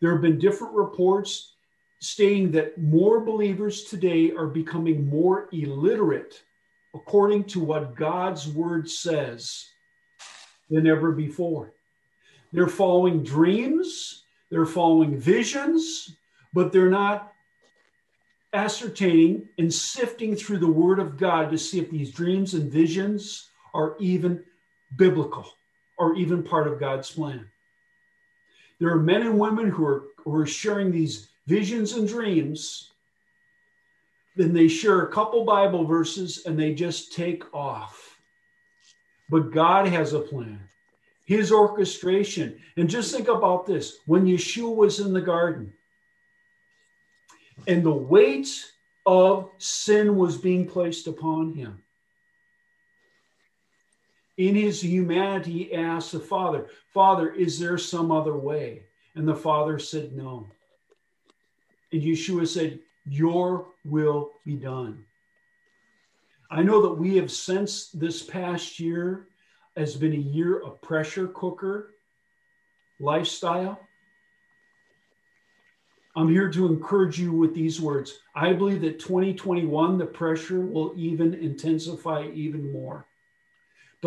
There have been different reports stating that more believers today are becoming more illiterate according to what God's word says than ever before. They're following dreams, they're following visions, but they're not ascertaining and sifting through the word of God to see if these dreams and visions are even biblical or even part of God's plan. There are men and women who are, who are sharing these visions and dreams. Then they share a couple Bible verses and they just take off. But God has a plan, His orchestration. And just think about this when Yeshua was in the garden and the weight of sin was being placed upon him in his humanity, he asked the Father, Father, is there some other way? And the Father said, No. And Yeshua said, Your will be done. I know that we have sensed this past year has been a year of pressure cooker lifestyle. I'm here to encourage you with these words. I believe that 2021, the pressure will even intensify even more.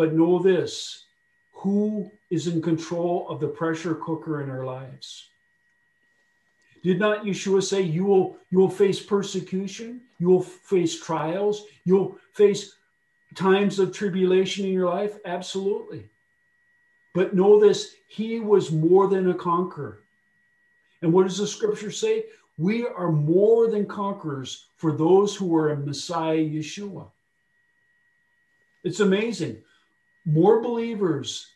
But know this who is in control of the pressure cooker in our lives? Did not Yeshua say you will you will face persecution, you will face trials, you'll face times of tribulation in your life? Absolutely. But know this, he was more than a conqueror. And what does the scripture say? We are more than conquerors for those who are in Messiah Yeshua. It's amazing more believers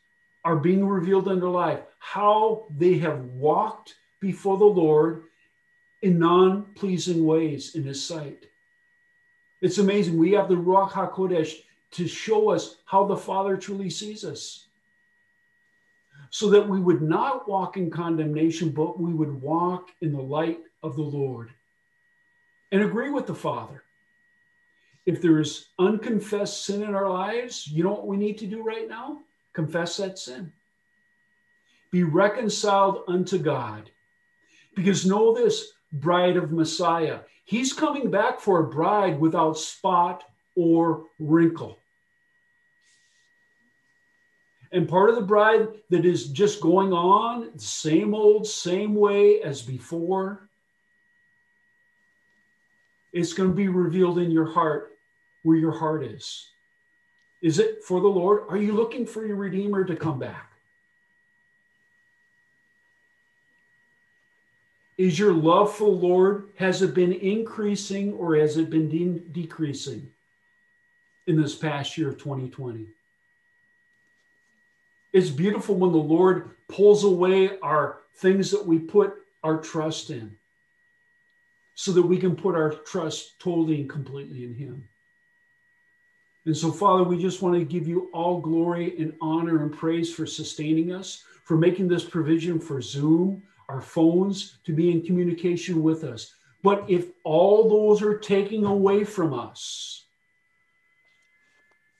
are being revealed in their life, how they have walked before the Lord in non pleasing ways in His sight. It's amazing. We have the Ruach HaKodesh to show us how the Father truly sees us. So that we would not walk in condemnation, but we would walk in the light of the Lord and agree with the Father. If there's unconfessed sin in our lives, you know what we need to do right now? Confess that sin. Be reconciled unto God. Because know this, bride of Messiah, he's coming back for a bride without spot or wrinkle. And part of the bride that is just going on the same old, same way as before, it's going to be revealed in your heart where your heart is. Is it for the Lord? Are you looking for your Redeemer to come back? Is your love for the Lord, has it been increasing or has it been de- decreasing in this past year of 2020? It's beautiful when the Lord pulls away our things that we put our trust in so that we can put our trust totally and completely in Him. And so, Father, we just want to give you all glory and honor and praise for sustaining us, for making this provision for Zoom, our phones, to be in communication with us. But if all those are taken away from us,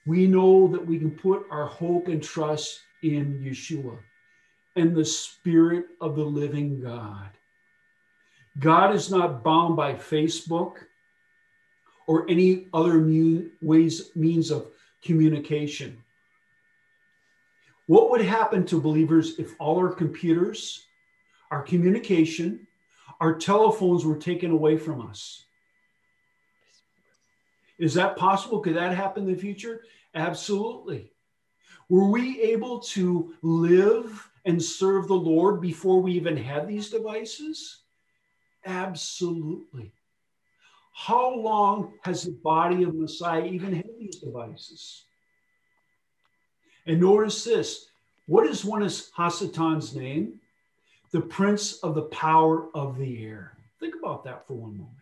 we know that we can put our hope and trust in Yeshua and the Spirit of the living God. God is not bound by Facebook or any other ways means of communication. What would happen to believers if all our computers, our communication, our telephones were taken away from us? Is that possible? Could that happen in the future? Absolutely. Were we able to live and serve the Lord before we even had these devices? Absolutely. How long has the body of Messiah even had these devices? And notice this what is one of Hasatan's name? The prince of the power of the air. Think about that for one moment.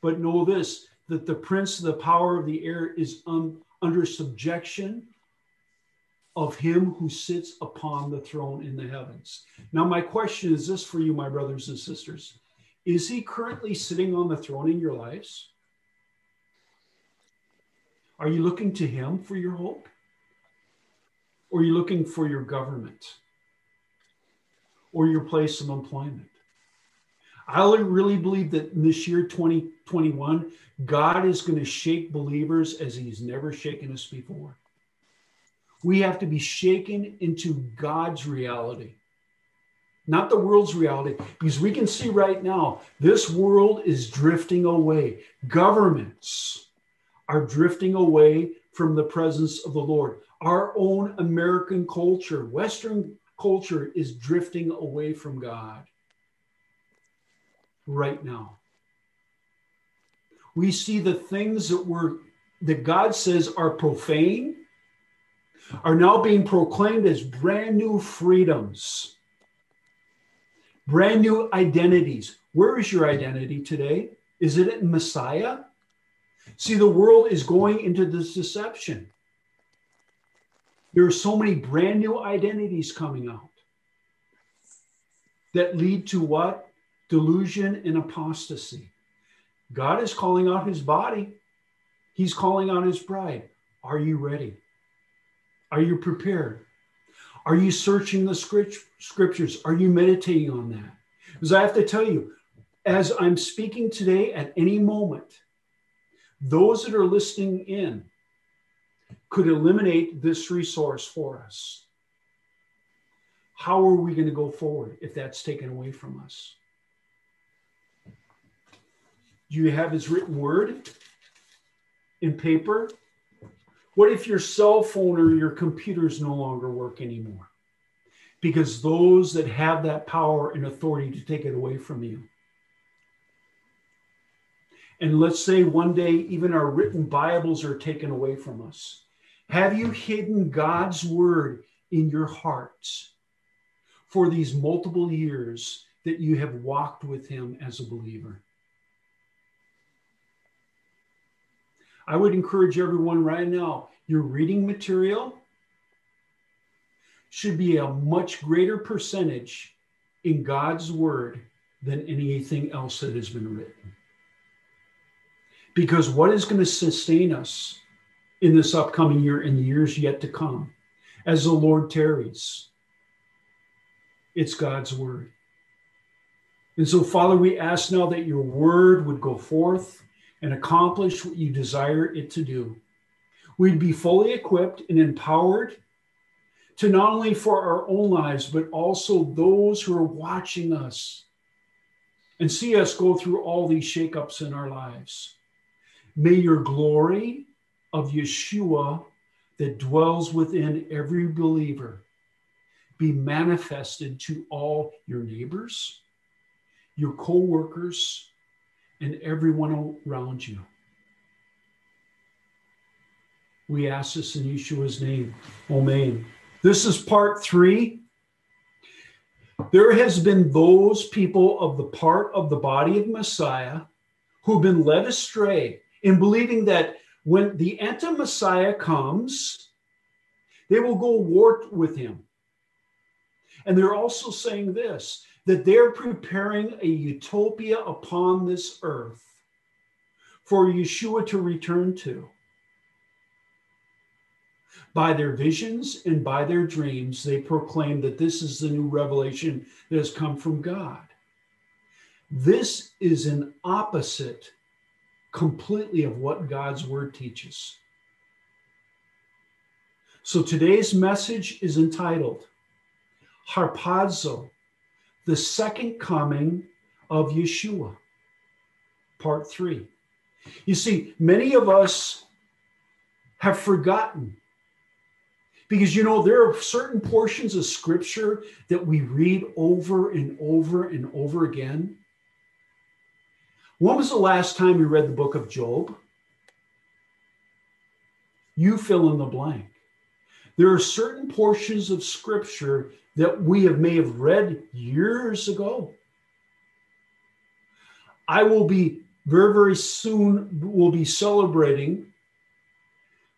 But know this that the prince of the power of the air is un, under subjection of him who sits upon the throne in the heavens. Now, my question is this for you, my brothers and sisters is he currently sitting on the throne in your lives? Are you looking to him for your hope? Or are you looking for your government? or your place of employment. I really believe that in this year 2021, God is going to shake believers as He's never shaken us before. We have to be shaken into God's reality, not the world's reality, because we can see right now this world is drifting away. Governments are drifting away from the presence of the Lord. Our own American culture, Western culture, is drifting away from God right now. We see the things that were that God says are profane are now being proclaimed as brand new freedoms, brand new identities. Where is your identity today? Is it in Messiah? See, the world is going into this deception. There are so many brand new identities coming out that lead to what? Delusion and apostasy. God is calling out his body, he's calling out his bride. Are you ready? Are you prepared? Are you searching the scriptures? Are you meditating on that? Because I have to tell you, as I'm speaking today, at any moment, those that are listening in could eliminate this resource for us. How are we going to go forward if that's taken away from us? Do you have his written word in paper? What if your cell phone or your computers no longer work anymore? Because those that have that power and authority to take it away from you. And let's say one day even our written Bibles are taken away from us. Have you hidden God's word in your hearts for these multiple years that you have walked with Him as a believer? I would encourage everyone right now your reading material should be a much greater percentage in God's word than anything else that has been written. Because what is going to sustain us in this upcoming year and the years yet to come as the Lord tarries? It's God's word. And so, Father, we ask now that your word would go forth and accomplish what you desire it to do. We'd be fully equipped and empowered to not only for our own lives, but also those who are watching us and see us go through all these shakeups in our lives. May your glory of Yeshua that dwells within every believer be manifested to all your neighbors, your co workers, and everyone around you. We ask this in Yeshua's name. Amen. This is part three. There has been those people of the part of the body of Messiah who've been led astray in believing that when the anti-Messiah comes, they will go war with him. And they're also saying this that they're preparing a utopia upon this earth for Yeshua to return to. By their visions and by their dreams, they proclaim that this is the new revelation that has come from God. This is an opposite completely of what God's word teaches. So today's message is entitled Harpazo, the second coming of Yeshua, part three. You see, many of us have forgotten because you know there are certain portions of scripture that we read over and over and over again. When was the last time you read the book of Job? You fill in the blank. There are certain portions of scripture that we have may have read years ago. I will be very, very soon will be celebrating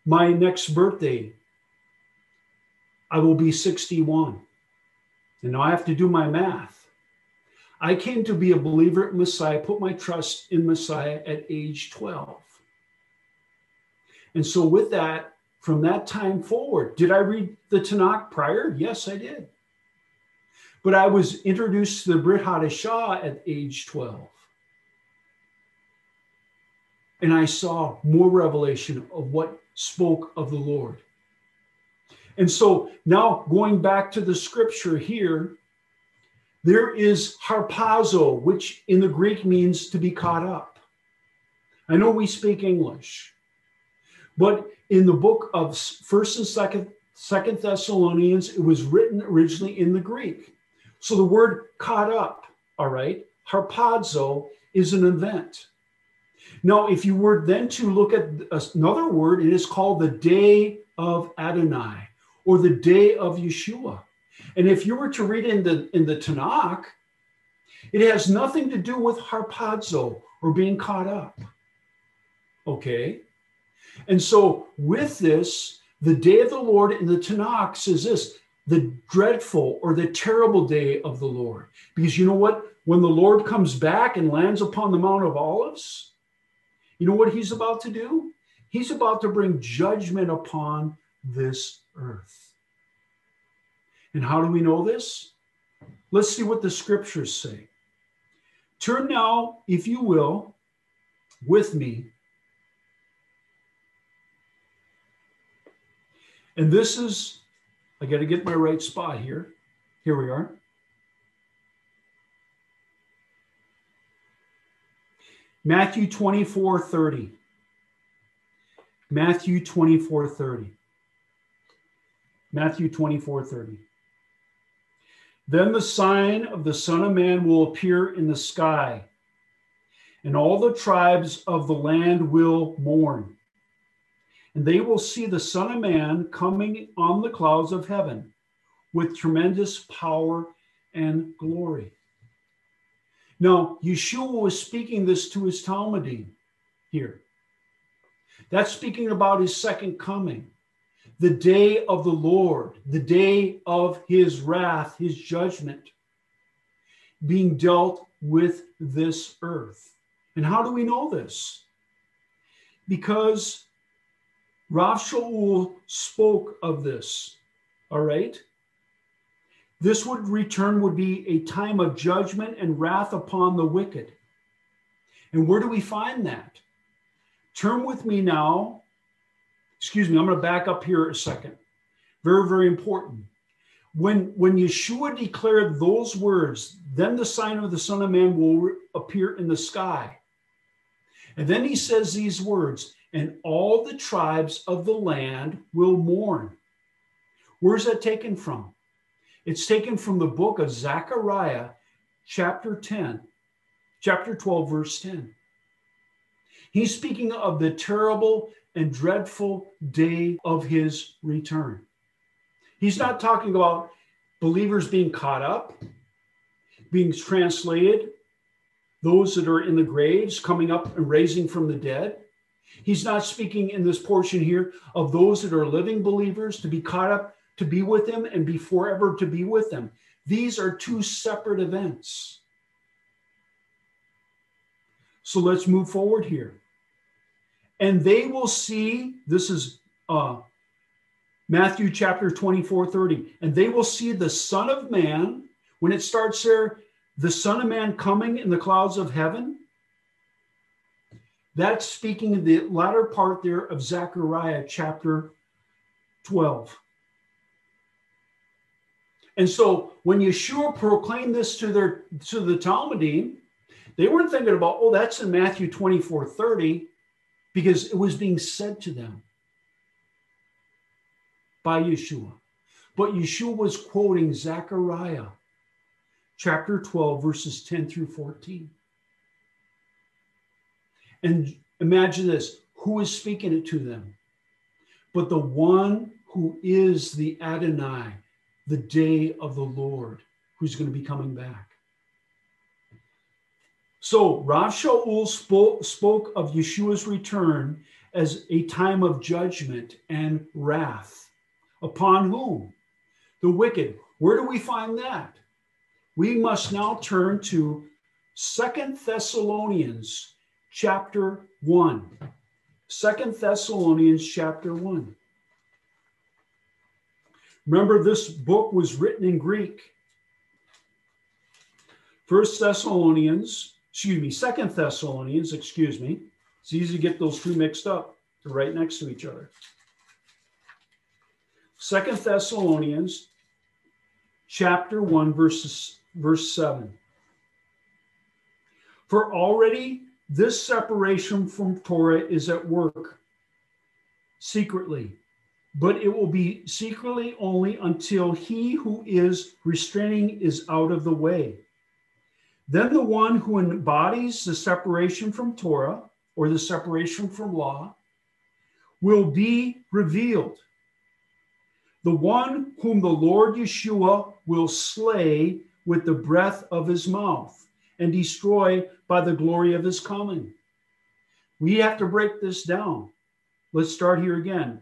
my next birthday. I will be 61. And now I have to do my math. I came to be a believer in Messiah, put my trust in Messiah at age 12. And so, with that, from that time forward, did I read the Tanakh prior? Yes, I did. But I was introduced to the Brit Hadashah at age 12. And I saw more revelation of what spoke of the Lord. And so now going back to the scripture here, there is harpazo, which in the Greek means to be caught up. I know we speak English, but in the book of First and Second Second Thessalonians, it was written originally in the Greek. So the word caught up, all right, harpazo is an event. Now, if you were then to look at another word, it is called the day of Adonai or the day of Yeshua. And if you were to read in the in the Tanakh, it has nothing to do with harpazo or being caught up. Okay. And so with this, the day of the Lord in the Tanakh says this the dreadful or the terrible day of the Lord. Because you know what? When the Lord comes back and lands upon the Mount of Olives, you know what he's about to do? He's about to bring judgment upon this earth. And how do we know this? Let's see what the scriptures say. Turn now, if you will, with me. And this is, I got to get my right spot here. Here we are. Matthew 24 30. Matthew 24 30. Matthew 24 30. Then the sign of the Son of Man will appear in the sky, and all the tribes of the land will mourn. And they will see the Son of Man coming on the clouds of heaven with tremendous power and glory. Now, Yeshua was speaking this to his talmidim here. That's speaking about his second coming the day of the Lord, the day of his wrath, his judgment being dealt with this earth. And how do we know this? Because Rav Shaul spoke of this, all right? This would return would be a time of judgment and wrath upon the wicked. And where do we find that? Turn with me now excuse me, I'm going to back up here a second. Very, very important. When, when Yeshua declared those words, then the sign of the Son of Man will appear in the sky. And then he says these words, and all the tribes of the land will mourn. Where's that taken from? It's taken from the book of Zechariah, chapter 10, chapter 12, verse 10. He's speaking of the terrible and dreadful day of his return. He's not talking about believers being caught up, being translated, those that are in the graves coming up and raising from the dead. He's not speaking in this portion here of those that are living believers to be caught up to be with him and be forever to be with them. These are two separate events. So let's move forward here and they will see this is uh, Matthew chapter 24 30. And they will see the Son of Man, when it starts there, the Son of Man coming in the clouds of heaven. That's speaking of the latter part there of Zechariah chapter 12. And so when Yeshua proclaimed this to their to the talmidim, they weren't thinking about, oh, that's in Matthew 24 30 because it was being said to them by Yeshua. But Yeshua was quoting Zechariah chapter 12, verses 10 through 14. And imagine this who is speaking it to them? But the one who is the Adonai, the day of the Lord, who's going to be coming back. So Rav Shaul spoke, spoke of Yeshua's return as a time of judgment and wrath. Upon whom? The wicked. Where do we find that? We must now turn to Second Thessalonians chapter 1. Second Thessalonians chapter 1. Remember, this book was written in Greek. First Thessalonians, excuse me, Second Thessalonians, excuse me. It's easy to get those two mixed up. They're right next to each other. Second Thessalonians chapter 1, verses, verse 7. For already this separation from Torah is at work secretly, but it will be secretly only until he who is restraining is out of the way. Then the one who embodies the separation from Torah or the separation from law will be revealed. The one whom the Lord Yeshua will slay with the breath of his mouth and destroy by the glory of his coming. We have to break this down. Let's start here again.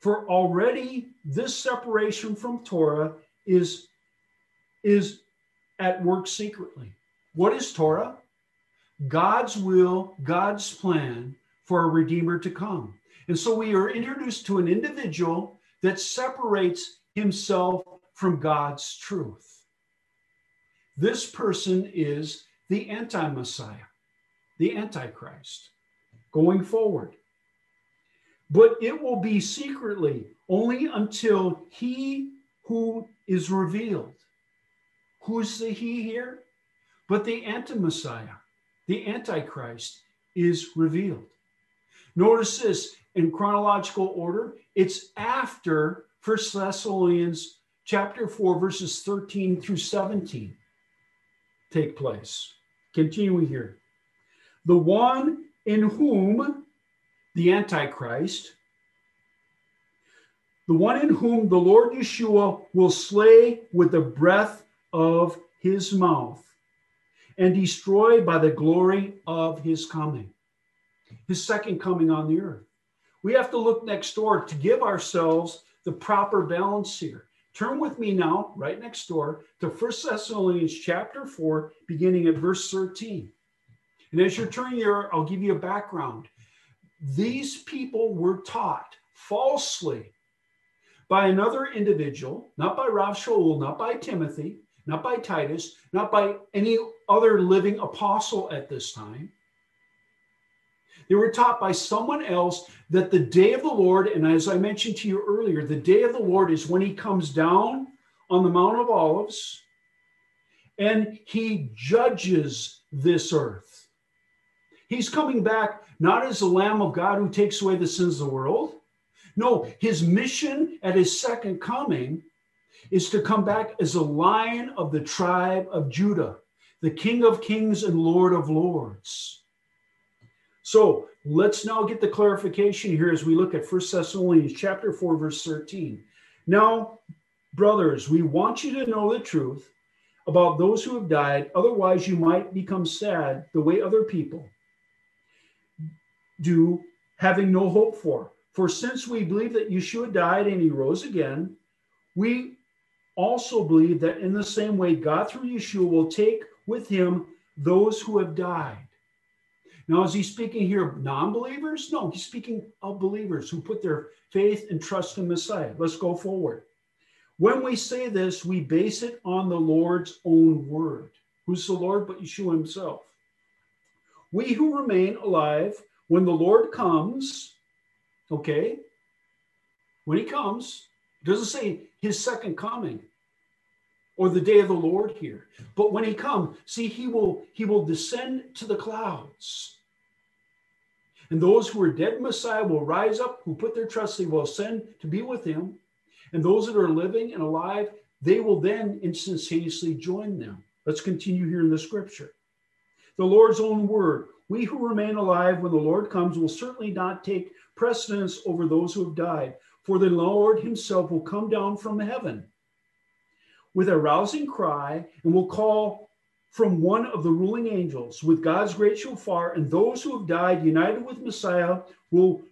For already this separation from Torah is, is at work secretly. What is Torah? God's will, God's plan for a Redeemer to come. And so we are introduced to an individual that separates himself from God's truth. This person is the anti Messiah, the Antichrist, going forward. But it will be secretly only until he who is revealed. Who's the he here? But the anti Messiah, the Antichrist, is revealed. Notice this in chronological order, it's after First Thessalonians chapter 4, verses 13 through 17 take place. Continuing here. The one in whom the Antichrist, the one in whom the Lord Yeshua will slay with the breath of his mouth and destroy by the glory of his coming, his second coming on the earth. We have to look next door to give ourselves the proper balance here. Turn with me now, right next door, to First Thessalonians chapter 4, beginning at verse 13. And as you're turning here, I'll give you a background. These people were taught falsely by another individual, not by Rav Shaul, not by Timothy, not by Titus, not by any other living apostle at this time. They were taught by someone else that the day of the Lord, and as I mentioned to you earlier, the day of the Lord is when he comes down on the Mount of Olives and he judges this earth. He's coming back not as the Lamb of God who takes away the sins of the world. No, his mission at his second coming is to come back as a lion of the tribe of Judah, the King of kings and Lord of lords. So let's now get the clarification here as we look at First Thessalonians chapter 4, verse 13. Now, brothers, we want you to know the truth about those who have died, otherwise, you might become sad the way other people do, having no hope for. For since we believe that Yeshua died and he rose again, we also believe that in the same way, God through Yeshua will take with him those who have died. Now, is he speaking here of non believers? No, he's speaking of believers who put their faith and trust in Messiah. Let's go forward. When we say this, we base it on the Lord's own word. Who's the Lord but Yeshua himself? We who remain alive when the Lord comes, okay, when he comes, doesn't say his second coming or the day of the Lord here. But when he comes, see, he will he will descend to the clouds. And those who are dead Messiah will rise up, who put their trust, they will ascend to be with him. And those that are living and alive, they will then instantaneously join them. Let's continue here in the scripture. The Lord's own word. We who remain alive when the Lord comes will certainly not take precedence over those who have died, for the Lord himself will come down from heaven with a rousing cry and will call from one of the ruling angels with God's great shofar, and those who have died united with Messiah will,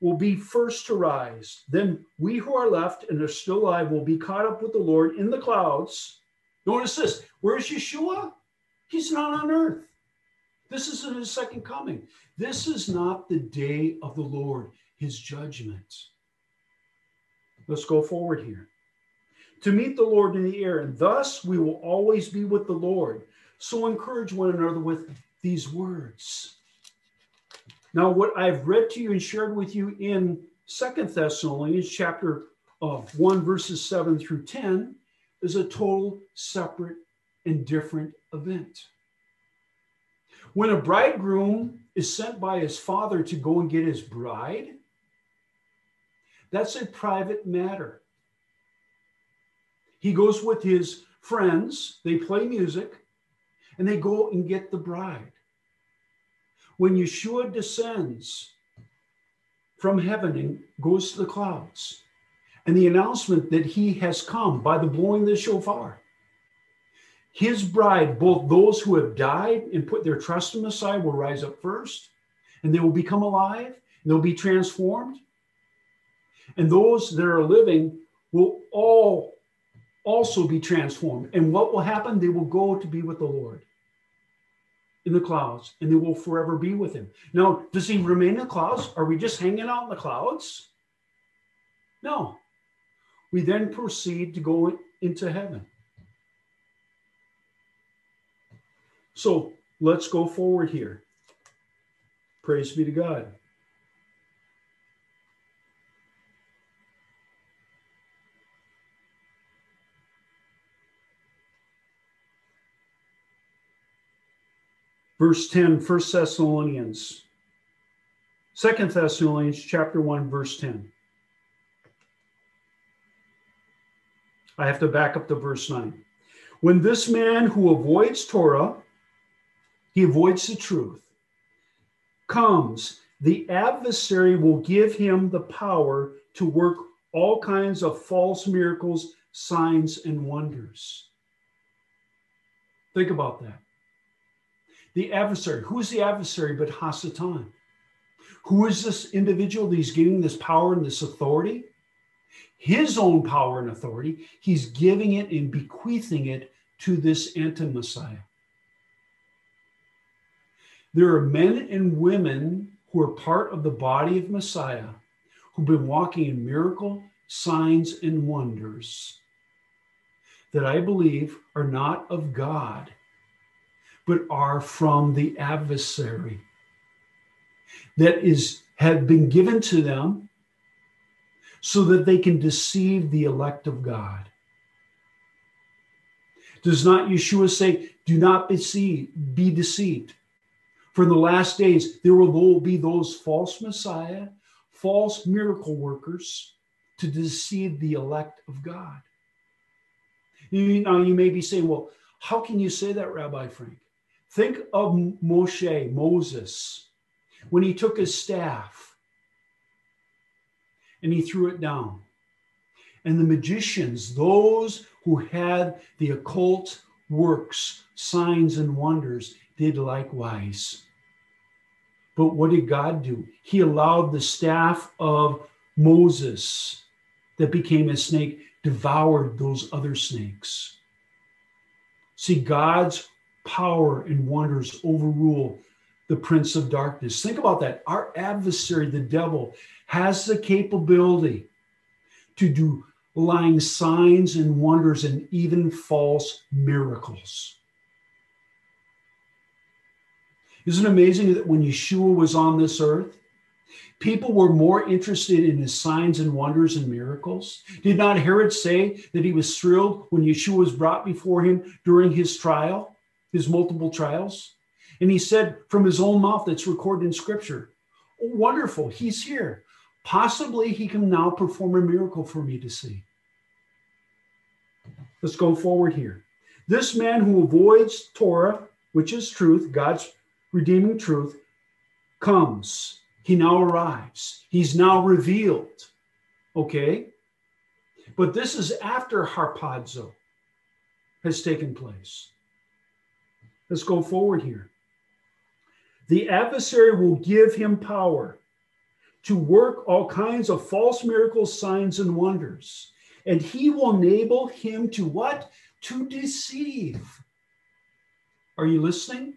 will be first to rise. Then we who are left and are still alive will be caught up with the Lord in the clouds. Notice this where's Yeshua? He's not on earth. This isn't his second coming. This is not the day of the Lord, his judgment. Let's go forward here to meet the Lord in the air, and thus we will always be with the Lord. So encourage one another with these words. Now, what I've read to you and shared with you in Second Thessalonians chapter uh, 1, verses 7 through 10 is a total separate and different event. When a bridegroom is sent by his father to go and get his bride, that's a private matter. He goes with his friends, they play music, and they go and get the bride. When Yeshua descends from heaven and goes to the clouds, and the announcement that he has come by the blowing of the shofar, his bride, both those who have died and put their trust in the Messiah, will rise up first, and they will become alive, and they'll be transformed. And those that are living will all also be transformed. And what will happen? They will go to be with the Lord in the clouds, and they will forever be with him. Now, does he remain in the clouds? Are we just hanging out in the clouds? No. We then proceed to go into heaven. So let's go forward here. Praise be to God. Verse 10, 1 Thessalonians. 2 Thessalonians chapter 1, verse 10. I have to back up to verse 9. When this man who avoids Torah he avoids the truth, comes, the adversary will give him the power to work all kinds of false miracles, signs, and wonders. Think about that. The adversary, who's the adversary but Hasatan? Who is this individual that he's giving this power and this authority? His own power and authority. He's giving it and bequeathing it to this anti Messiah. There are men and women who are part of the body of Messiah who've been walking in miracle, signs, and wonders that I believe are not of God, but are from the adversary that is have been given to them so that they can deceive the elect of God. Does not Yeshua say, do not be deceived, be deceived? For in the last days, there will be those false Messiah, false miracle workers to deceive the elect of God. Know, you may be saying, well, how can you say that, Rabbi Frank? Think of Moshe, Moses, when he took his staff and he threw it down. And the magicians, those who had the occult works, signs, and wonders, did likewise. But what did God do? He allowed the staff of Moses that became a snake devoured those other snakes. See, God's power and wonders overrule the prince of darkness. Think about that. Our adversary, the devil, has the capability to do lying signs and wonders and even false miracles. Isn't it amazing that when Yeshua was on this earth, people were more interested in his signs and wonders and miracles? Did not Herod say that he was thrilled when Yeshua was brought before him during his trial, his multiple trials? And he said from his own mouth, that's recorded in scripture, oh, wonderful, he's here. Possibly he can now perform a miracle for me to see. Let's go forward here. This man who avoids Torah, which is truth, God's redeeming truth, comes. He now arrives. He's now revealed. Okay? But this is after harpazo has taken place. Let's go forward here. The adversary will give him power to work all kinds of false miracles, signs, and wonders. And he will enable him to what? To deceive. Are you listening?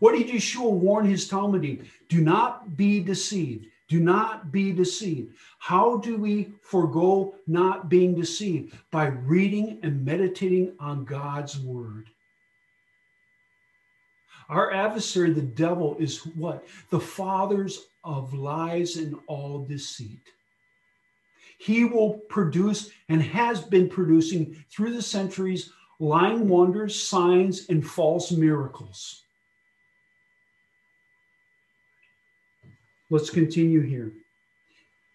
What did Yeshua warn his talmidim? Do not be deceived. Do not be deceived. How do we forego not being deceived? By reading and meditating on God's word. Our adversary, the devil, is what? The fathers of lies and all deceit. He will produce and has been producing through the centuries lying wonders, signs, and false miracles. Let's continue here.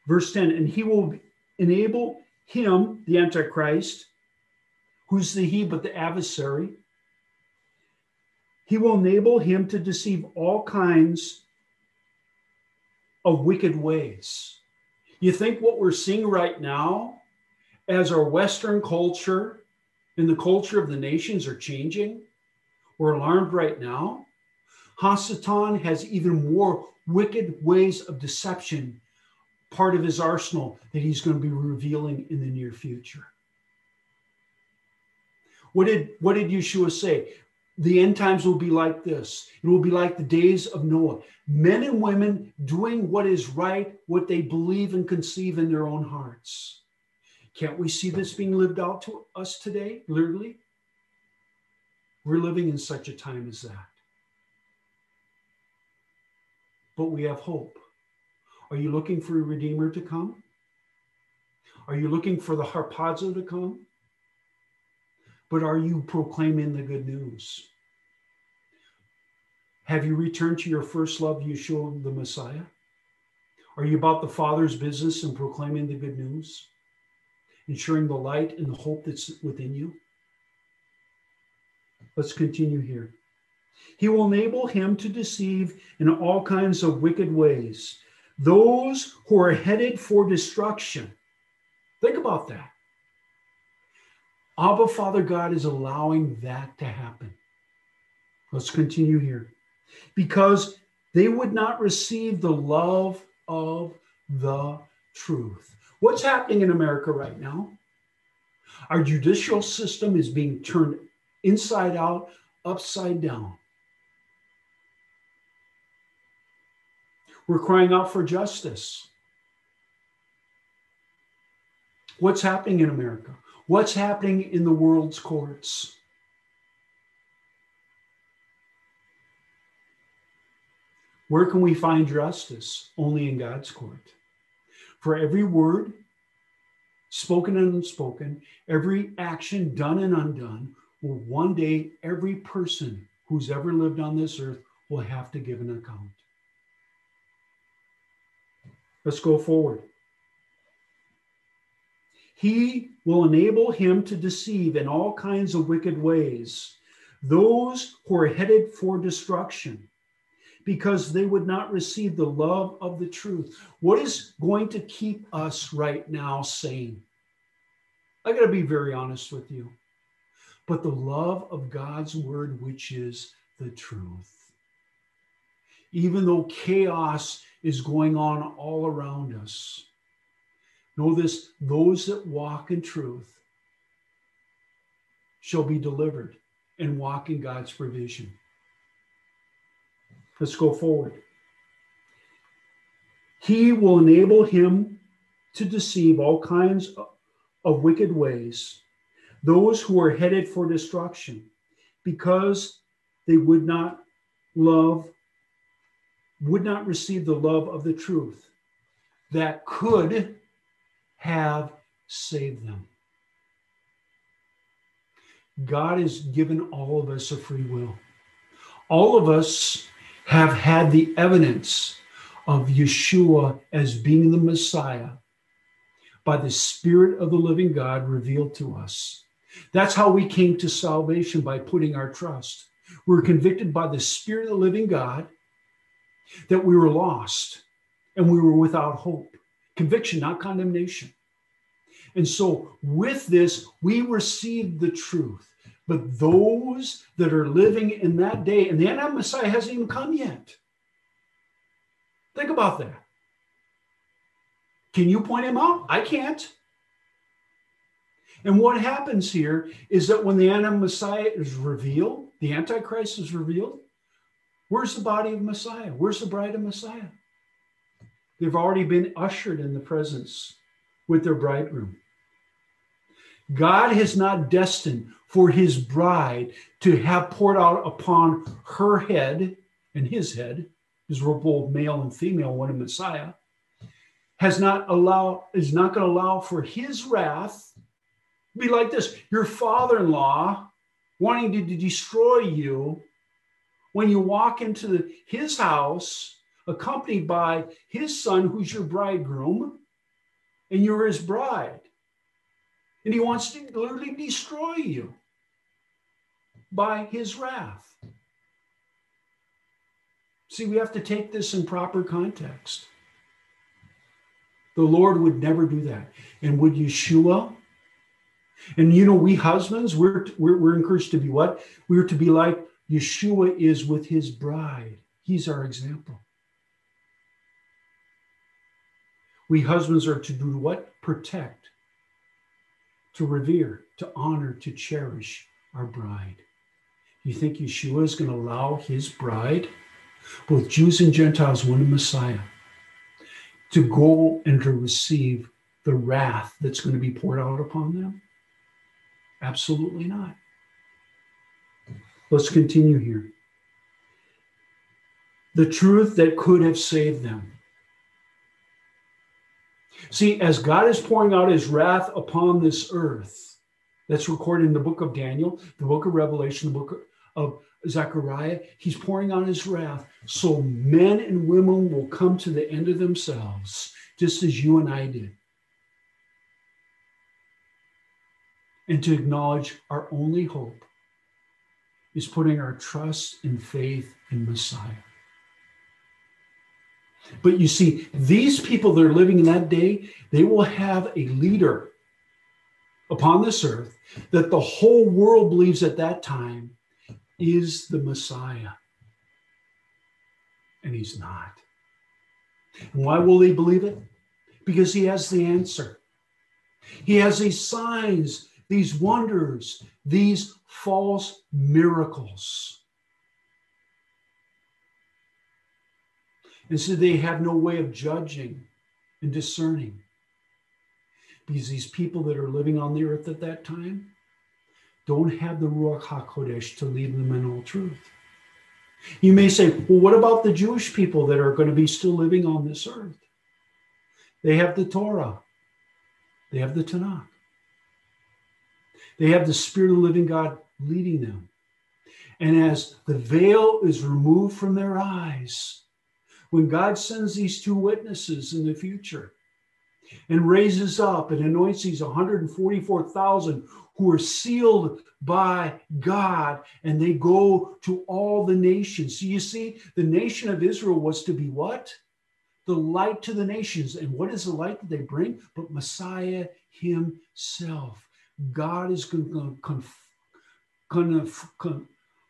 Verse 10 And he will enable him, the Antichrist, who's the he but the adversary, he will enable him to deceive all kinds of wicked ways. You think what we're seeing right now as our Western culture and the culture of the nations are changing? We're alarmed right now. Hasatan has even more wicked ways of deception, part of his arsenal that he's going to be revealing in the near future. What did, what did Yeshua say? The end times will be like this. It will be like the days of Noah. Men and women doing what is right, what they believe and conceive in their own hearts. Can't we see this being lived out to us today, literally? We're living in such a time as that. But we have hope. Are you looking for a Redeemer to come? Are you looking for the harpazo to come? But are you proclaiming the good news? Have you returned to your first love, Yeshua the Messiah? Are you about the Father's business and proclaiming the good news? Ensuring the light and the hope that's within you? Let's continue here. He will enable him to deceive in all kinds of wicked ways those who are headed for destruction. Think about that. Abba, Father God, is allowing that to happen. Let's continue here. Because they would not receive the love of the truth. What's happening in America right now? Our judicial system is being turned inside out, upside down. We're crying out for justice. What's happening in America? What's happening in the world's courts? Where can we find justice? Only in God's court. For every word, spoken and unspoken, every action done and undone, will one day every person who's ever lived on this earth will have to give an account. Let's go forward. He will enable him to deceive in all kinds of wicked ways those who are headed for destruction because they would not receive the love of the truth. What is going to keep us right now sane? I got to be very honest with you. But the love of God's word, which is the truth. Even though chaos is going on all around us, Know this those that walk in truth shall be delivered and walk in God's provision. Let's go forward. He will enable him to deceive all kinds of wicked ways, those who are headed for destruction, because they would not love, would not receive the love of the truth that could have saved them. God has given all of us a free will. All of us have had the evidence of Yeshua as being the Messiah by the Spirit of the living God revealed to us. That's how we came to salvation by putting our trust. We were convicted by the Spirit of the living God that we were lost and we were without hope. Conviction, not condemnation. And so, with this, we receive the truth. But those that are living in that day, and the anti Messiah hasn't even come yet. Think about that. Can you point him out? I can't. And what happens here is that when the anti Messiah is revealed, the Antichrist is revealed, where's the body of Messiah? Where's the bride of Messiah? They've already been ushered in the presence with their bridegroom. God has not destined for his bride to have poured out upon her head and his head, his are both male and female, one in Messiah, has not allow is not going to allow for his wrath be like this. Your father-in-law wanting to destroy you when you walk into the, his house accompanied by his son, who's your bridegroom, and you're his bride. And he wants to literally destroy you by his wrath. See, we have to take this in proper context. The Lord would never do that. And would Yeshua? And you know, we husbands, we're, we're, we're encouraged to be what? We're to be like Yeshua is with his bride. He's our example. We husbands are to do what? Protect, to revere, to honor, to cherish our bride. You think Yeshua is going to allow his bride, both Jews and Gentiles, one Messiah, to go and to receive the wrath that's going to be poured out upon them? Absolutely not. Let's continue here. The truth that could have saved them. See, as God is pouring out his wrath upon this earth, that's recorded in the book of Daniel, the book of Revelation, the book of Zechariah, he's pouring out his wrath. So men and women will come to the end of themselves, just as you and I did. And to acknowledge our only hope is putting our trust and faith in Messiah. But you see, these people that are living in that day, they will have a leader upon this earth that the whole world believes at that time is the Messiah. And he's not. And why will they believe it? Because he has the answer. He has these signs, these wonders, these false miracles. And so they have no way of judging and discerning. Because these people that are living on the earth at that time don't have the Ruach HaKodesh to lead them in all truth. You may say, well, what about the Jewish people that are going to be still living on this earth? They have the Torah, they have the Tanakh, they have the Spirit of the living God leading them. And as the veil is removed from their eyes, when God sends these two witnesses in the future and raises up and anoints these 144,000 who are sealed by God and they go to all the nations. So you see, the nation of Israel was to be what? The light to the nations. And what is the light that they bring? But Messiah himself. God is going to,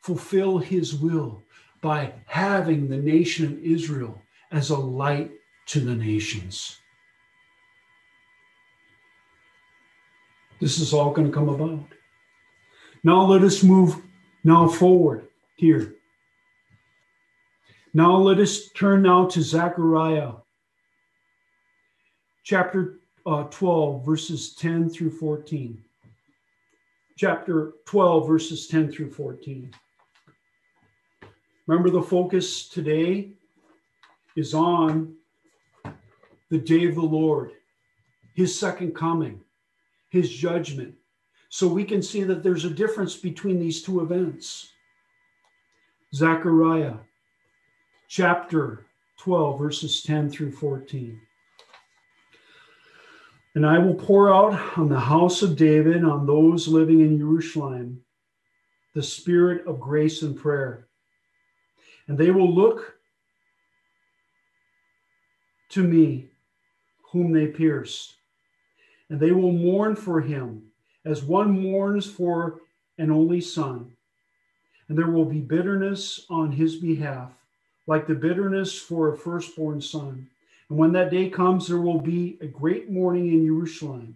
fulfill his will by having the nation of Israel as a light to the nations. This is all going to come about. Now let us move now forward here. Now let us turn now to Zechariah chapter uh, 12, verses 10 through 14. Chapter 12, verses 10 through 14. Remember the focus today is on the day of the Lord, his second coming, his judgment. So we can see that there's a difference between these two events. Zechariah chapter 12, verses 10 through 14. And I will pour out on the house of David, on those living in Jerusalem, the spirit of grace and prayer and they will look to me, whom they pierced, and they will mourn for him as one mourns for an only son. And there will be bitterness on his behalf, like the bitterness for a firstborn son. And when that day comes, there will be a great mourning in Jerusalem,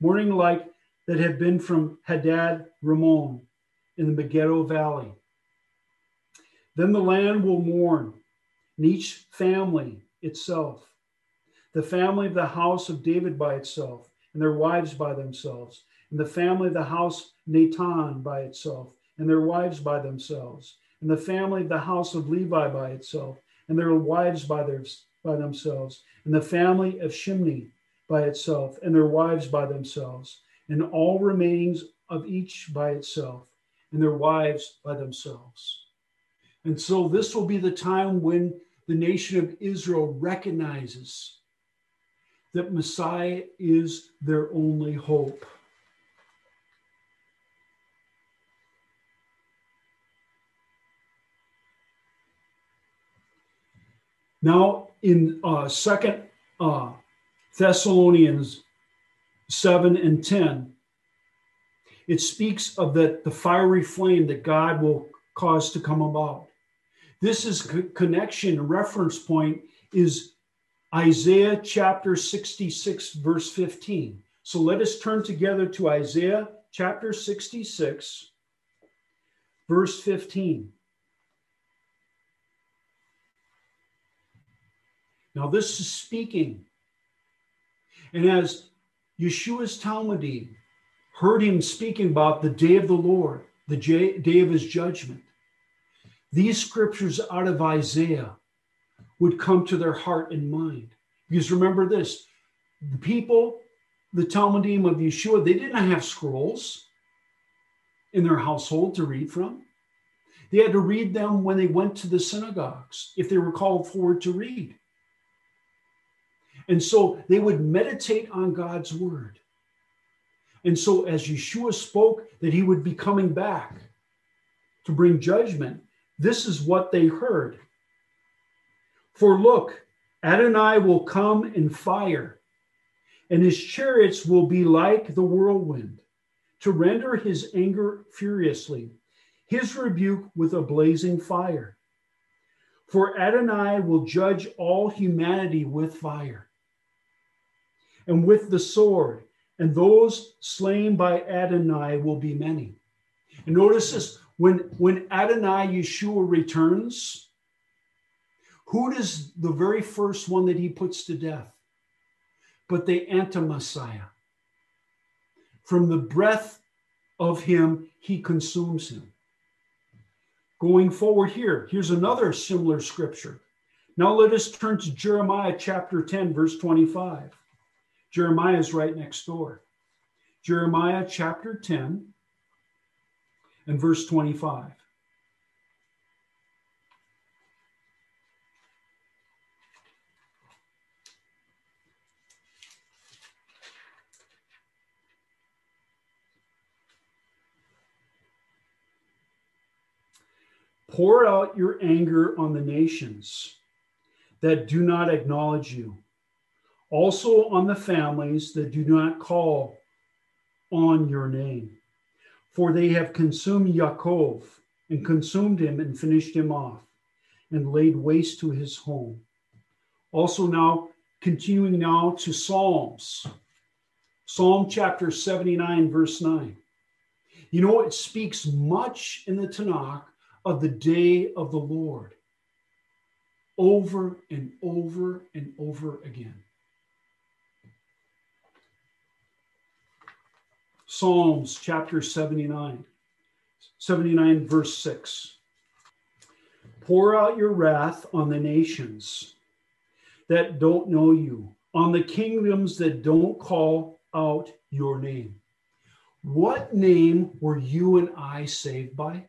mourning like that had been from Hadad Rimmon in the Megiddo Valley then the land will mourn, and each family itself, the family of the house of David by itself, and their wives by themselves, and the family of the house Natan by itself, and their wives by themselves, and the family of the house of Levi by itself, and their wives by, their, by themselves, and the family of Shimni by itself, and their wives by themselves, and all remainings of each by itself, and their wives by themselves. And so this will be the time when the nation of Israel recognizes that Messiah is their only hope. Now, in uh, Second uh, Thessalonians 7 and 10, it speaks of that the fiery flame that God will cause to come about. This is connection, reference point is Isaiah chapter 66, verse 15. So let us turn together to Isaiah chapter 66, verse 15. Now, this is speaking. And as Yeshua's Talmidim heard him speaking about the day of the Lord, the day of his judgment, these scriptures out of Isaiah would come to their heart and mind. Because remember this the people, the Talmidim of Yeshua, they didn't have scrolls in their household to read from. They had to read them when they went to the synagogues, if they were called forward to read. And so they would meditate on God's word. And so, as Yeshua spoke that he would be coming back to bring judgment, this is what they heard. For look, Adonai will come in fire, and his chariots will be like the whirlwind, to render his anger furiously, his rebuke with a blazing fire. For Adonai will judge all humanity with fire and with the sword, and those slain by Adonai will be many. And notice this when, when Adonai Yeshua returns, who does the very first one that he puts to death? But the anti-Messiah. From the breath of him, he consumes him. Going forward here, here's another similar scripture. Now let us turn to Jeremiah chapter 10, verse 25. Jeremiah is right next door. Jeremiah chapter 10, and verse 25. Pour out your anger on the nations that do not acknowledge you, also on the families that do not call on your name. For they have consumed Yaakov and consumed him and finished him off and laid waste to his home. Also, now continuing now to Psalms, Psalm chapter 79, verse 9. You know, it speaks much in the Tanakh of the day of the Lord over and over and over again. Psalms chapter 79, 79, verse 6. Pour out your wrath on the nations that don't know you, on the kingdoms that don't call out your name. What name were you and I saved by?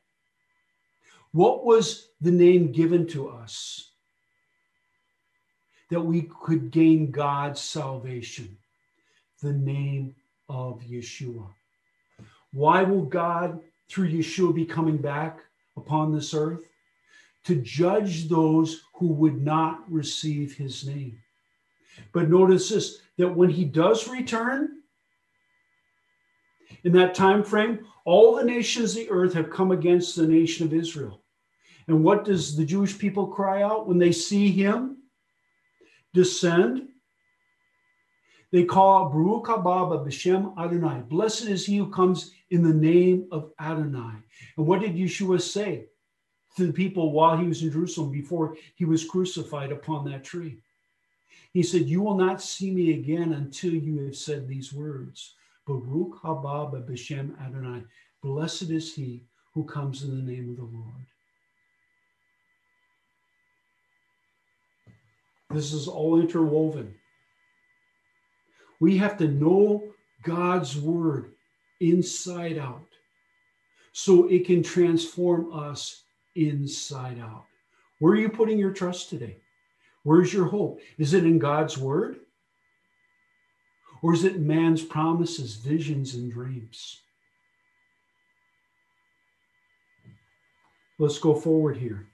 What was the name given to us that we could gain God's salvation? The name of Yeshua. Why will God, through Yeshua, be coming back upon this earth? To judge those who would not receive his name. But notice this that when he does return, in that time frame, all the nations of the earth have come against the nation of Israel. And what does the Jewish people cry out when they see him descend? They call Baruch haba b'shem Adonai. Blessed is he who comes in the name of Adonai. And what did Yeshua say to the people while he was in Jerusalem before he was crucified upon that tree? He said, You will not see me again until you have said these words. Baruch haba b'shem Adonai. Blessed is he who comes in the name of the Lord. This is all interwoven. We have to know God's word inside out so it can transform us inside out. Where are you putting your trust today? Where's your hope? Is it in God's word? Or is it man's promises, visions, and dreams? Let's go forward here.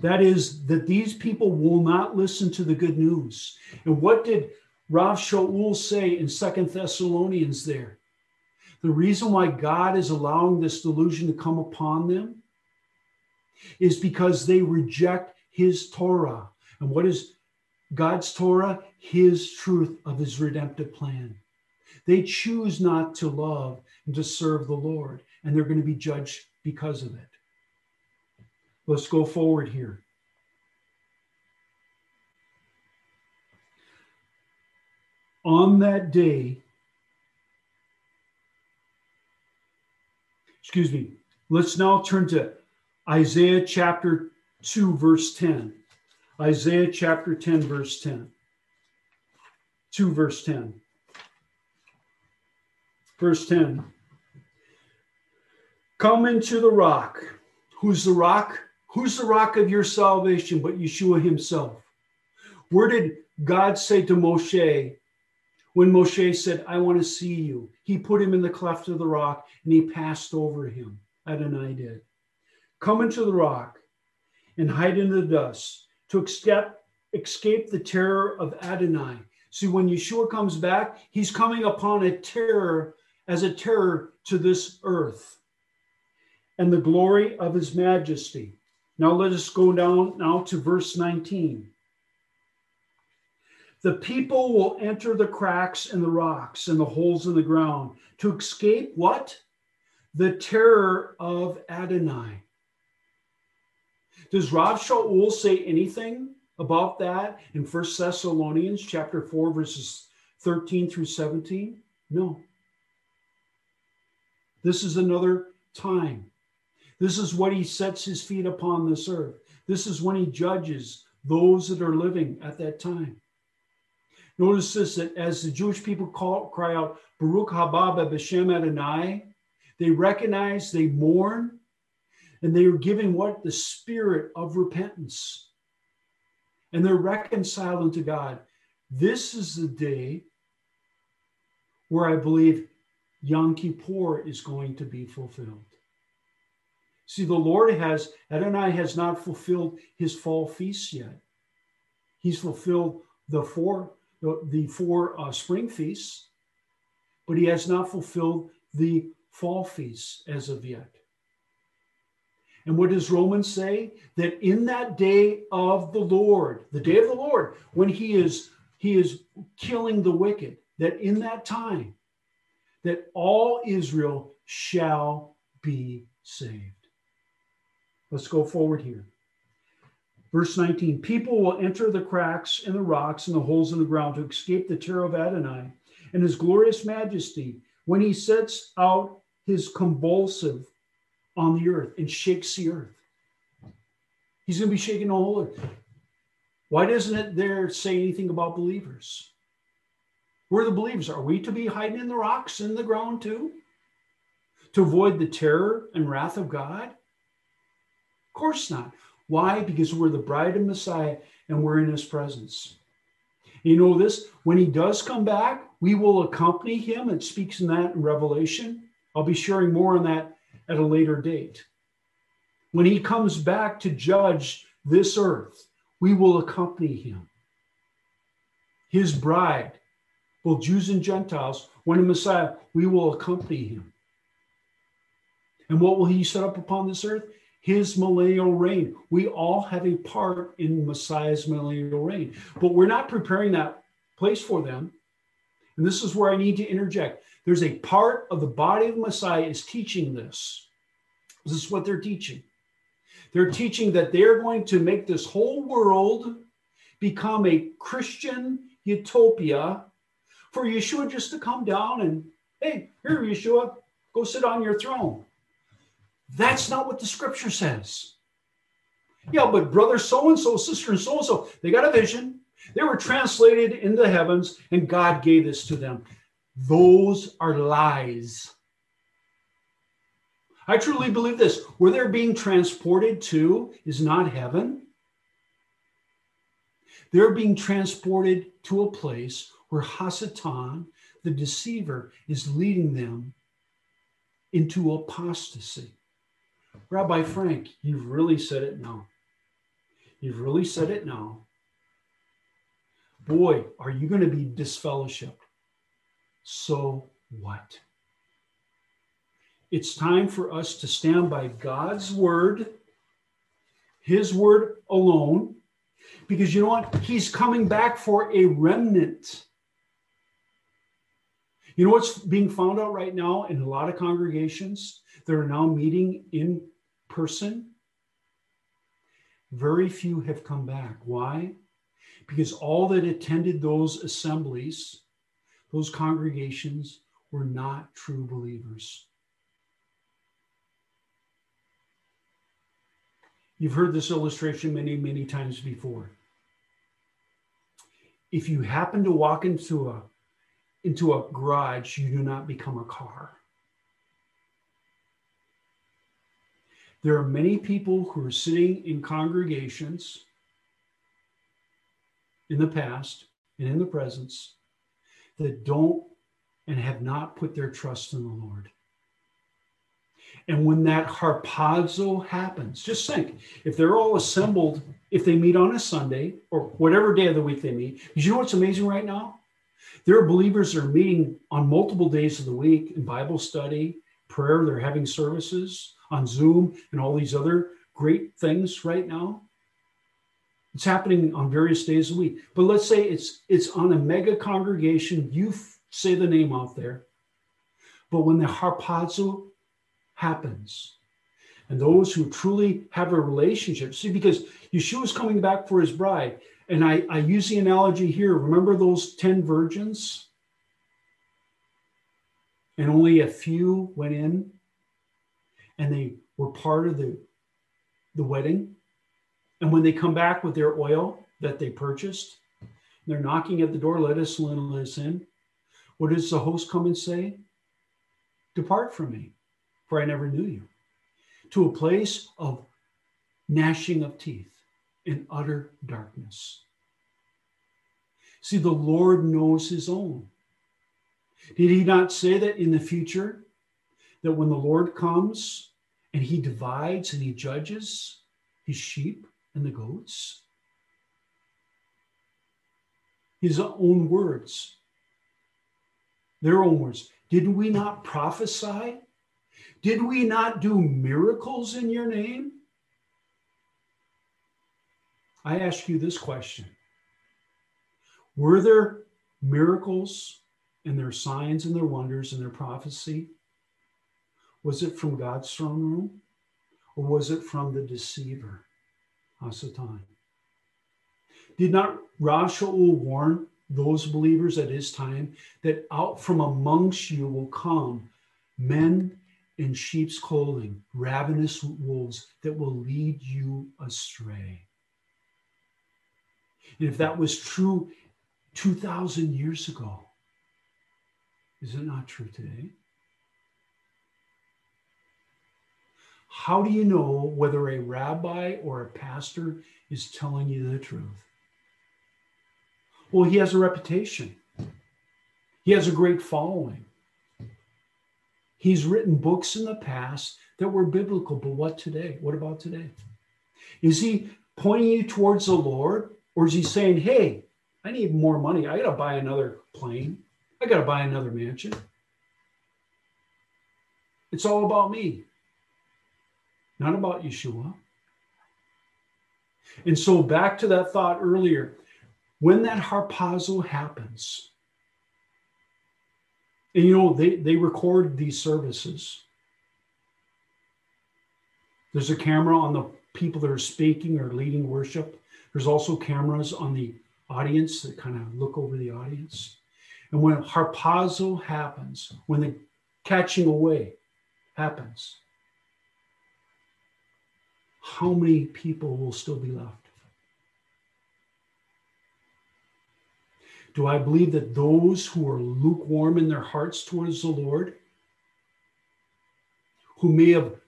That is, that these people will not listen to the good news. And what did Rav Shaul say in Second Thessalonians there? The reason why God is allowing this delusion to come upon them is because they reject his Torah. And what is God's Torah? His truth of his redemptive plan. They choose not to love and to serve the Lord, and they're going to be judged because of it. Let's go forward here. On that day, excuse me, let's now turn to Isaiah chapter 2, verse 10. Isaiah chapter 10, verse 10. 2, verse 10. Verse 10. Come into the rock. Who's the rock? Who's the rock of your salvation but Yeshua himself? Where did God say to Moshe when Moshe said, I want to see you? He put him in the cleft of the rock and he passed over him. Adonai did. Come into the rock and hide in the dust to escape, escape the terror of Adonai. See, when Yeshua comes back, he's coming upon a terror as a terror to this earth and the glory of his majesty. Now let us go down now to verse 19. The people will enter the cracks in the rocks and the holes in the ground to escape what? The terror of Adonai. Does Rav Shaul say anything about that in First Thessalonians chapter 4, verses 13 through 17? No. This is another time. This is what he sets his feet upon this earth. This is when he judges those that are living at that time. Notice this that as the Jewish people call, cry out, Baruch haba b'shem Adonai, they recognize, they mourn, and they are giving what? The spirit of repentance. And they're reconciled unto God. This is the day where I believe Yom Kippur is going to be fulfilled. See, the Lord has, Adonai has not fulfilled his fall feasts yet. He's fulfilled the four, the, the four uh, spring feasts, but he has not fulfilled the fall feasts as of yet. And what does Romans say? That in that day of the Lord, the day of the Lord, when he is he is killing the wicked, that in that time, that all Israel shall be saved. Let's go forward here. Verse 19 People will enter the cracks in the rocks and the holes in the ground to escape the terror of Adonai and his glorious majesty when he sets out his convulsive on the earth and shakes the earth. He's going to be shaking the whole earth. Why doesn't it there say anything about believers? We're the believers. Are we to be hiding in the rocks in the ground too? To avoid the terror and wrath of God? Of course not. Why? Because we're the bride of Messiah and we're in his presence. You know this, when he does come back, we will accompany him. It speaks in that in Revelation. I'll be sharing more on that at a later date. When he comes back to judge this earth, we will accompany him. His bride, both Jews and Gentiles, when the Messiah, we will accompany him. And what will he set up upon this earth? His millennial reign. We all have a part in Messiah's millennial reign, but we're not preparing that place for them. And this is where I need to interject. There's a part of the body of Messiah is teaching this. This is what they're teaching. They're teaching that they're going to make this whole world become a Christian utopia for Yeshua just to come down and, hey, here, Yeshua, go sit on your throne. That's not what the scripture says. Yeah, but brother so and so, sister and so and so, they got a vision. They were translated into the heavens, and God gave this to them. Those are lies. I truly believe this. Where they're being transported to is not heaven. They're being transported to a place where Hasatan, the deceiver, is leading them into apostasy. Rabbi Frank, you've really said it now. You've really said it now. Boy, are you going to be disfellowshipped. So what? It's time for us to stand by God's word, His word alone, because you know what? He's coming back for a remnant. You know what's being found out right now in a lot of congregations that are now meeting in person? Very few have come back. Why? Because all that attended those assemblies, those congregations, were not true believers. You've heard this illustration many, many times before. If you happen to walk into a into a garage, you do not become a car. There are many people who are sitting in congregations in the past and in the presence that don't and have not put their trust in the Lord. And when that harpazo happens, just think if they're all assembled, if they meet on a Sunday or whatever day of the week they meet, you know what's amazing right now? There are believers that are meeting on multiple days of the week in Bible study, prayer. They're having services on Zoom and all these other great things right now. It's happening on various days of the week. But let's say it's it's on a mega congregation. You f- say the name out there. But when the harpazo happens, and those who truly have a relationship, see, because Yeshua is coming back for his bride, and I, I use the analogy here. Remember those 10 virgins? And only a few went in and they were part of the, the wedding. And when they come back with their oil that they purchased, they're knocking at the door, let us in, let us in. What does the host come and say? Depart from me, for I never knew you. To a place of gnashing of teeth in utter darkness. See, the Lord knows his own. Did he not say that in the future, that when the Lord comes and he divides and he judges his sheep and the goats? His own words, their own words. Did we not prophesy? Did we not do miracles in your name? I ask you this question Were there miracles and their signs and their wonders and their prophecy? Was it from God's throne room or was it from the deceiver, Hasatan? Did not Rav Shaul warn those believers at his time that out from amongst you will come men in sheep's clothing, ravenous wolves that will lead you astray? And if that was true 2,000 years ago, is it not true today? How do you know whether a rabbi or a pastor is telling you the truth? Well, he has a reputation, he has a great following. He's written books in the past that were biblical, but what today? What about today? Is he pointing you towards the Lord or is he saying, hey, I need more money. I got to buy another plane. I got to buy another mansion. It's all about me, not about Yeshua. And so, back to that thought earlier when that harpazo happens, and you know, they, they record these services. There's a camera on the people that are speaking or leading worship. There's also cameras on the audience that kind of look over the audience. And when harpazo happens, when the catching away happens, how many people will still be left? Do I believe that those who are lukewarm in their hearts towards the Lord, who may have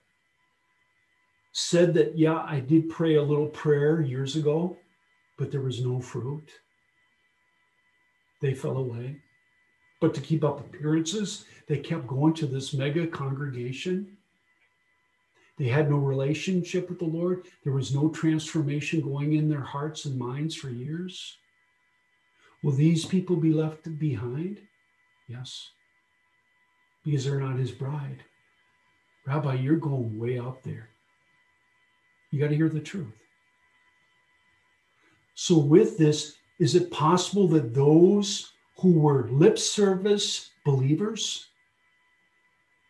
said that, yeah, I did pray a little prayer years ago, but there was no fruit, they fell away. But to keep up appearances, they kept going to this mega congregation. They had no relationship with the Lord. There was no transformation going in their hearts and minds for years. Will these people be left behind? Yes, because they're not his bride. Rabbi, you're going way out there. You got to hear the truth. So, with this, is it possible that those who were lip service believers,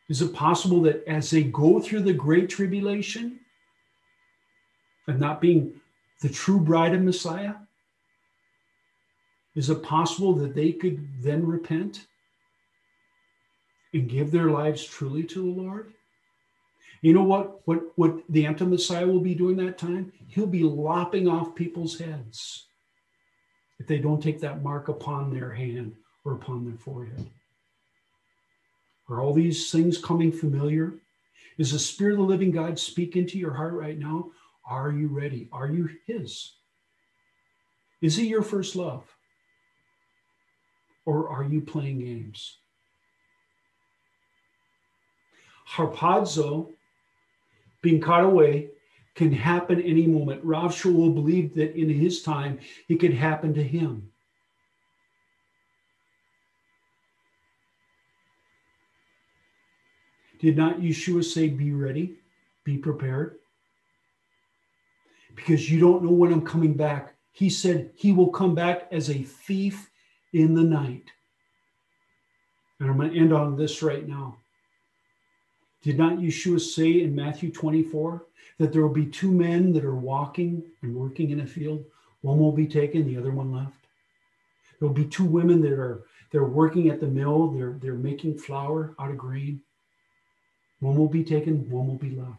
is it possible that as they go through the great tribulation and not being the true bride of Messiah, is it possible that they could then repent and give their lives truly to the Lord? You know what? What what the anti-Messiah will be doing that time? He'll be lopping off people's heads if they don't take that mark upon their hand or upon their forehead. Are all these things coming familiar? Is the Spirit of the living God speaking to your heart right now? Are you ready? Are you His? Is He your first love? Or are you playing games? Harpazo, being caught away, can happen any moment. Rav Shaul believed that in his time it could happen to him. Did not Yeshua say, Be ready, be prepared? Because you don't know when I'm coming back. He said he will come back as a thief in the night. And I'm going to end on this right now. Did not Yeshua say in Matthew 24 that there will be two men that are walking and working in a field? One will be taken, the other one left. There will be two women that are they're working at the mill, they're they're making flour out of grain. One will be taken, one will be left.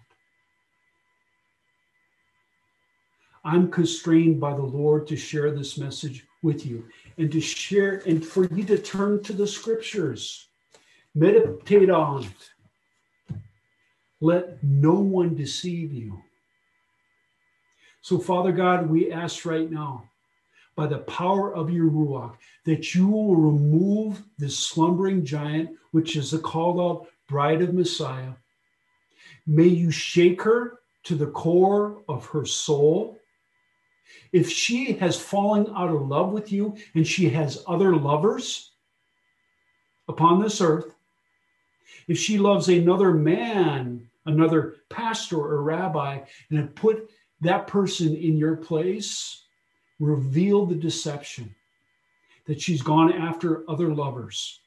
I'm constrained by the Lord to share this message with you and to share and for you to turn to the scriptures, meditate on it. Let no one deceive you. So, Father God, we ask right now, by the power of your Ruach, that you will remove this slumbering giant, which is the called out bride of Messiah. May you shake her to the core of her soul if she has fallen out of love with you and she has other lovers upon this earth, if she loves another man, another pastor or rabbi, and have put that person in your place, reveal the deception that she's gone after other lovers.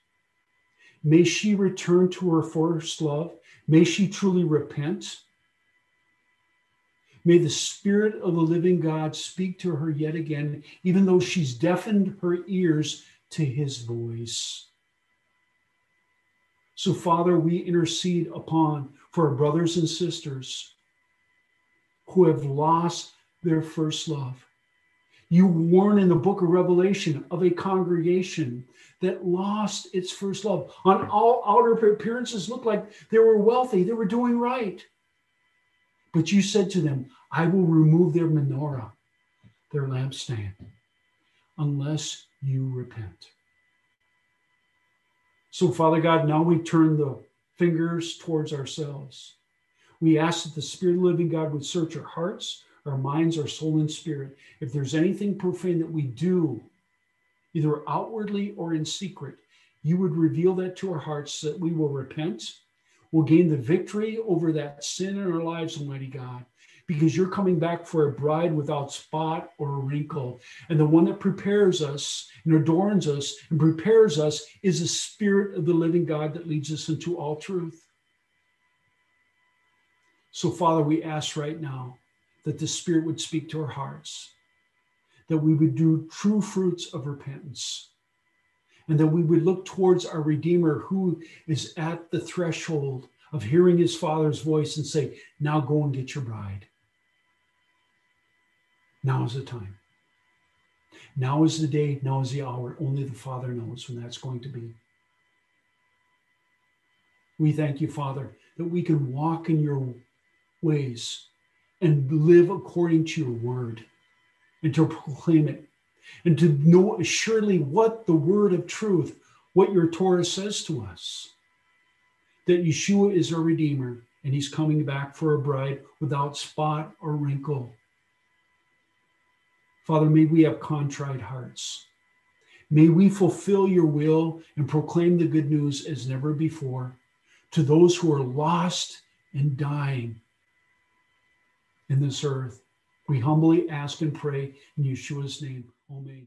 May she return to her first love. May she truly repent May the Spirit of the living God speak to her yet again, even though she's deafened her ears to his voice. So, Father, we intercede upon for our brothers and sisters who have lost their first love. You warn in the book of Revelation of a congregation that lost its first love. On all outer appearances, looked like they were wealthy, they were doing right. But you said to them, I will remove their menorah, their lampstand, unless you repent. So, Father God, now we turn the fingers towards ourselves. We ask that the Spirit of the living God would search our hearts, our minds, our soul, and spirit. If there's anything profane that we do, either outwardly or in secret, you would reveal that to our hearts so that we will repent, will gain the victory over that sin in our lives, Almighty God, because you're coming back for a bride without spot or wrinkle. And the one that prepares us and adorns us and prepares us is the Spirit of the living God that leads us into all truth. So, Father, we ask right now that the Spirit would speak to our hearts, that we would do true fruits of repentance, and that we would look towards our Redeemer who is at the threshold of hearing his Father's voice and say, Now go and get your bride. Now is the time. Now is the day, now is the hour. Only the Father knows when that's going to be. We thank you, Father, that we can walk in your ways and live according to your word and to proclaim it and to know surely what the word of truth, what your Torah says to us that Yeshua is our Redeemer and he's coming back for a bride without spot or wrinkle. Father, may we have contrite hearts. May we fulfill your will and proclaim the good news as never before to those who are lost and dying in this earth. We humbly ask and pray in Yeshua's name. Amen.